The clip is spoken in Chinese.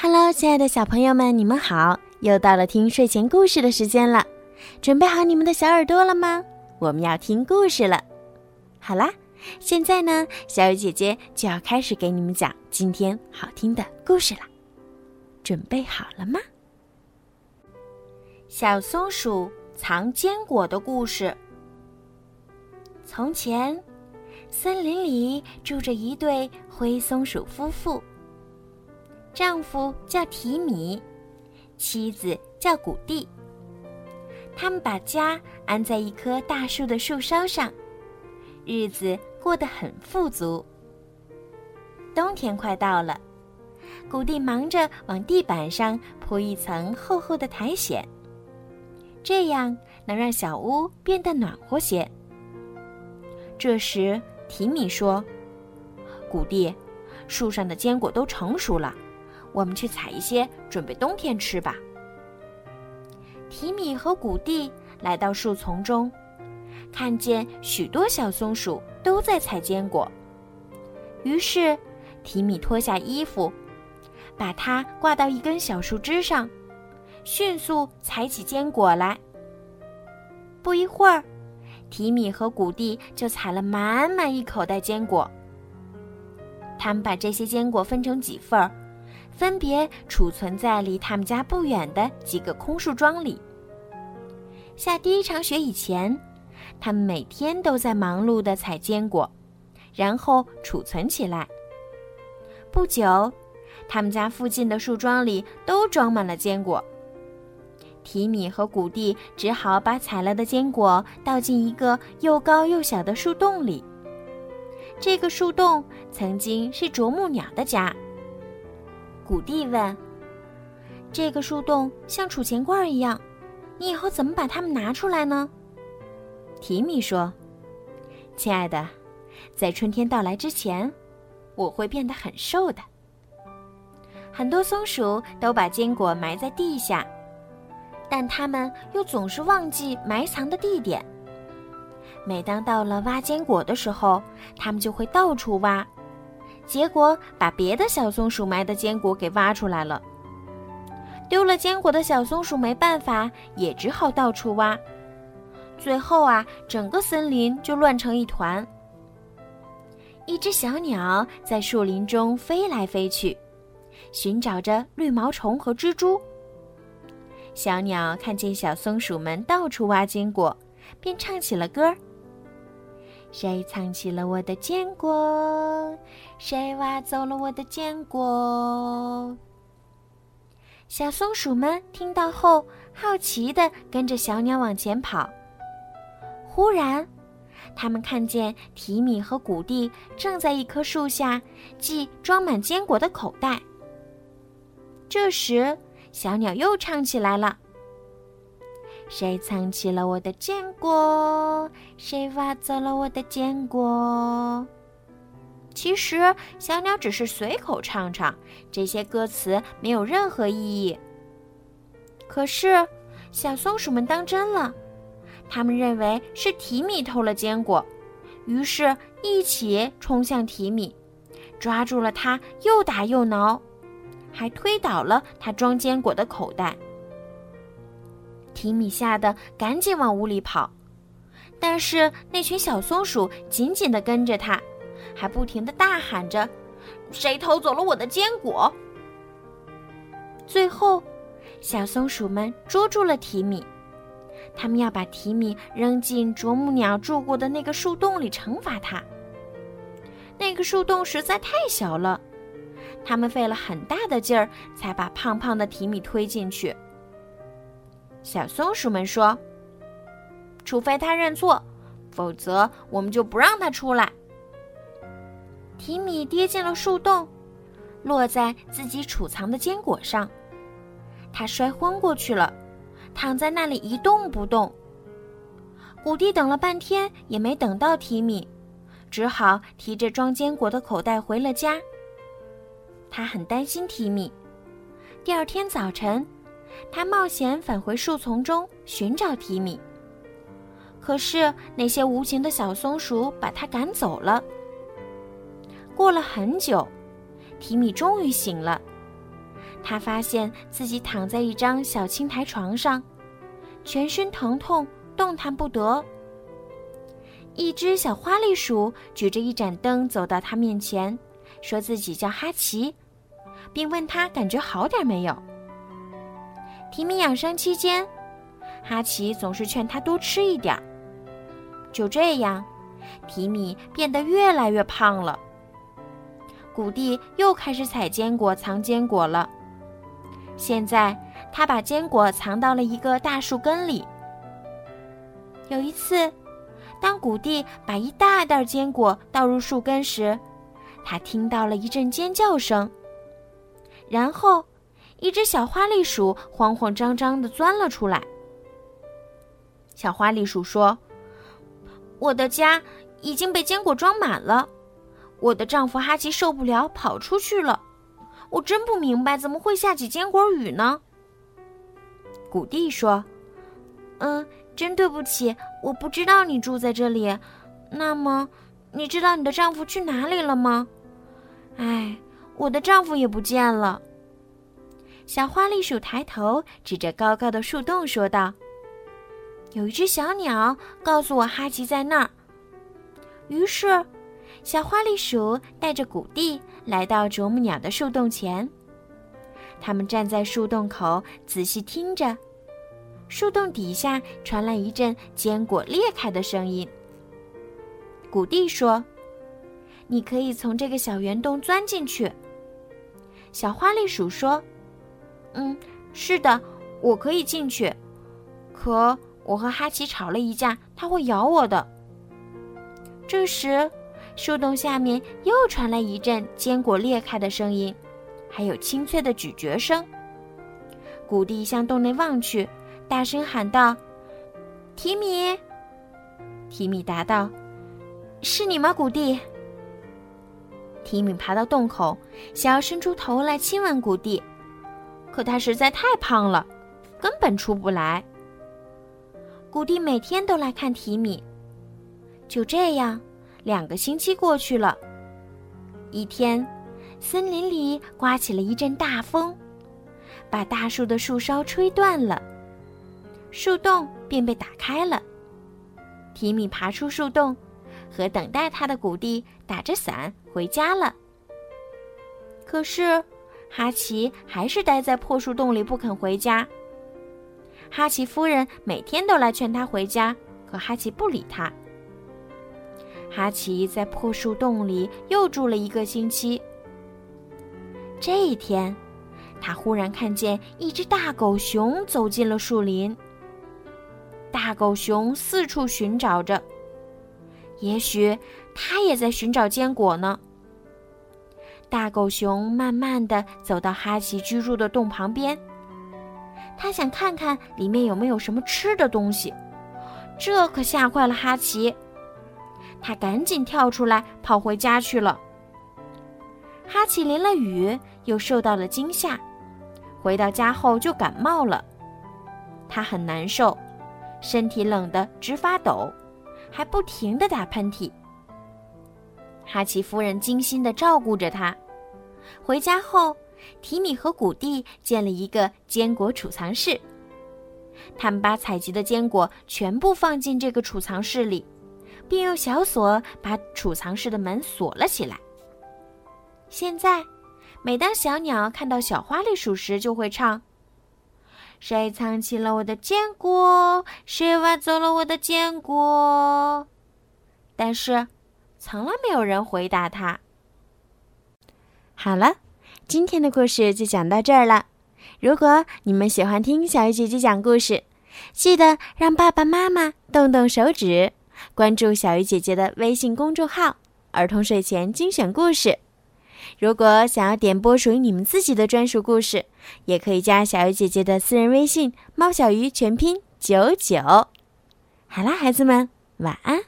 Hello，亲爱的小朋友们，你们好！又到了听睡前故事的时间了，准备好你们的小耳朵了吗？我们要听故事了。好啦，现在呢，小雨姐姐就要开始给你们讲今天好听的故事了。准备好了吗？小松鼠藏坚果的故事。从前，森林里住着一对灰松鼠夫妇。丈夫叫提米，妻子叫古蒂。他们把家安在一棵大树的树梢上，日子过得很富足。冬天快到了，古蒂忙着往地板上铺一层厚厚的苔藓，这样能让小屋变得暖和些。这时，提米说：“古蒂，树上的坚果都成熟了。”我们去采一些，准备冬天吃吧。提米和古蒂来到树丛中，看见许多小松鼠都在采坚果。于是，提米脱下衣服，把它挂到一根小树枝上，迅速采起坚果来。不一会儿，提米和古蒂就采了满满一口袋坚果。他们把这些坚果分成几份儿。分别储存在离他们家不远的几个空树桩里。下第一场雪以前，他们每天都在忙碌地采坚果，然后储存起来。不久，他们家附近的树桩里都装满了坚果。提米和古蒂只好把采来的坚果倒进一个又高又小的树洞里。这个树洞曾经是啄木鸟的家。古蒂问：“这个树洞像储钱罐一样，你以后怎么把它们拿出来呢？”提米说：“亲爱的，在春天到来之前，我会变得很瘦的。”很多松鼠都把坚果埋在地下，但它们又总是忘记埋藏的地点。每当到了挖坚果的时候，它们就会到处挖。结果把别的小松鼠埋的坚果给挖出来了。丢了坚果的小松鼠没办法，也只好到处挖。最后啊，整个森林就乱成一团。一只小鸟在树林中飞来飞去，寻找着绿毛虫和蜘蛛。小鸟看见小松鼠们到处挖坚果，便唱起了歌儿。谁藏起了我的坚果？谁挖走了我的坚果？小松鼠们听到后，好奇地跟着小鸟往前跑。忽然，他们看见提米和古蒂正在一棵树下系装满坚果的口袋。这时，小鸟又唱起来了。谁藏起了我的坚果？谁挖走了我的坚果？其实小鸟只是随口唱唱，这些歌词没有任何意义。可是小松鼠们当真了，他们认为是提米偷了坚果，于是一起冲向提米，抓住了他，又打又挠，还推倒了他装坚果的口袋。提米吓得赶紧往屋里跑，但是那群小松鼠紧紧地跟着他，还不停地大喊着：“谁偷走了我的坚果？”最后，小松鼠们捉住了提米，他们要把提米扔进啄木鸟住过的那个树洞里惩罚他。那个树洞实在太小了，他们费了很大的劲儿才把胖胖的提米推进去。小松鼠们说：“除非他认错，否则我们就不让他出来。”提米跌进了树洞，落在自己储藏的坚果上，他摔昏过去了，躺在那里一动不动。古蒂等了半天也没等到提米，只好提着装坚果的口袋回了家。他很担心提米。第二天早晨。他冒险返回树丛中寻找提米，可是那些无情的小松鼠把他赶走了。过了很久，提米终于醒了，他发现自己躺在一张小青苔床上，全身疼痛，动弹不得。一只小花栗鼠举着一盏灯走到他面前，说自己叫哈奇，并问他感觉好点没有。提米养伤期间，哈奇总是劝他多吃一点儿。就这样，提米变得越来越胖了。谷地又开始采坚果、藏坚果了。现在，他把坚果藏到了一个大树根里。有一次，当谷地把一大袋坚果倒入树根时，他听到了一阵尖叫声，然后，一只小花栗鼠慌慌张张地钻了出来。小花栗鼠说：“我的家已经被坚果装满了。”我的丈夫哈奇受不了，跑出去了。我真不明白，怎么会下起坚果雨呢？谷地说：“嗯，真对不起，我不知道你住在这里。那么，你知道你的丈夫去哪里了吗？”哎，我的丈夫也不见了。小花栗鼠抬头指着高高的树洞说道：“有一只小鸟告诉我哈奇在那儿。”于是。小花栗鼠带着谷地来到啄木鸟的树洞前，他们站在树洞口仔细听着，树洞底下传来一阵坚果裂开的声音。谷地说：“你可以从这个小圆洞钻进去。”小花栗鼠说：“嗯，是的，我可以进去，可我和哈奇吵了一架，它会咬我的。”这时。树洞下面又传来一阵坚果裂开的声音，还有清脆的咀嚼声。谷地向洞内望去，大声喊道：“提米！”提米答道：“是你吗，谷地？”提米爬到洞口，想要伸出头来亲吻谷地，可他实在太胖了，根本出不来。谷地每天都来看提米，就这样。两个星期过去了，一天，森林里刮起了一阵大风，把大树的树梢吹断了，树洞便被打开了。提米爬出树洞，和等待他的谷地打着伞回家了。可是，哈奇还是待在破树洞里不肯回家。哈奇夫人每天都来劝他回家，可哈奇不理他。哈奇在破树洞里又住了一个星期。这一天，他忽然看见一只大狗熊走进了树林。大狗熊四处寻找着，也许它也在寻找坚果呢。大狗熊慢慢的走到哈奇居住的洞旁边，他想看看里面有没有什么吃的东西。这可吓坏了哈奇。他赶紧跳出来，跑回家去了。哈奇淋了雨，又受到了惊吓，回到家后就感冒了。他很难受，身体冷得直发抖，还不停地打喷嚏。哈奇夫人精心地照顾着他。回家后，提米和谷地建了一个坚果储藏室。他们把采集的坚果全部放进这个储藏室里。并用小锁把储藏室的门锁了起来。现在，每当小鸟看到小花栗鼠时，就会唱：“谁藏起了我的坚果？谁挖走了我的坚果？”但是，从来没有人回答他。好了，今天的故事就讲到这儿了。如果你们喜欢听小鱼姐姐讲故事，记得让爸爸妈妈动动手指。关注小鱼姐姐的微信公众号“儿童睡前精选故事”。如果想要点播属于你们自己的专属故事，也可以加小鱼姐姐的私人微信“猫小鱼”全拼九九。好啦，孩子们，晚安。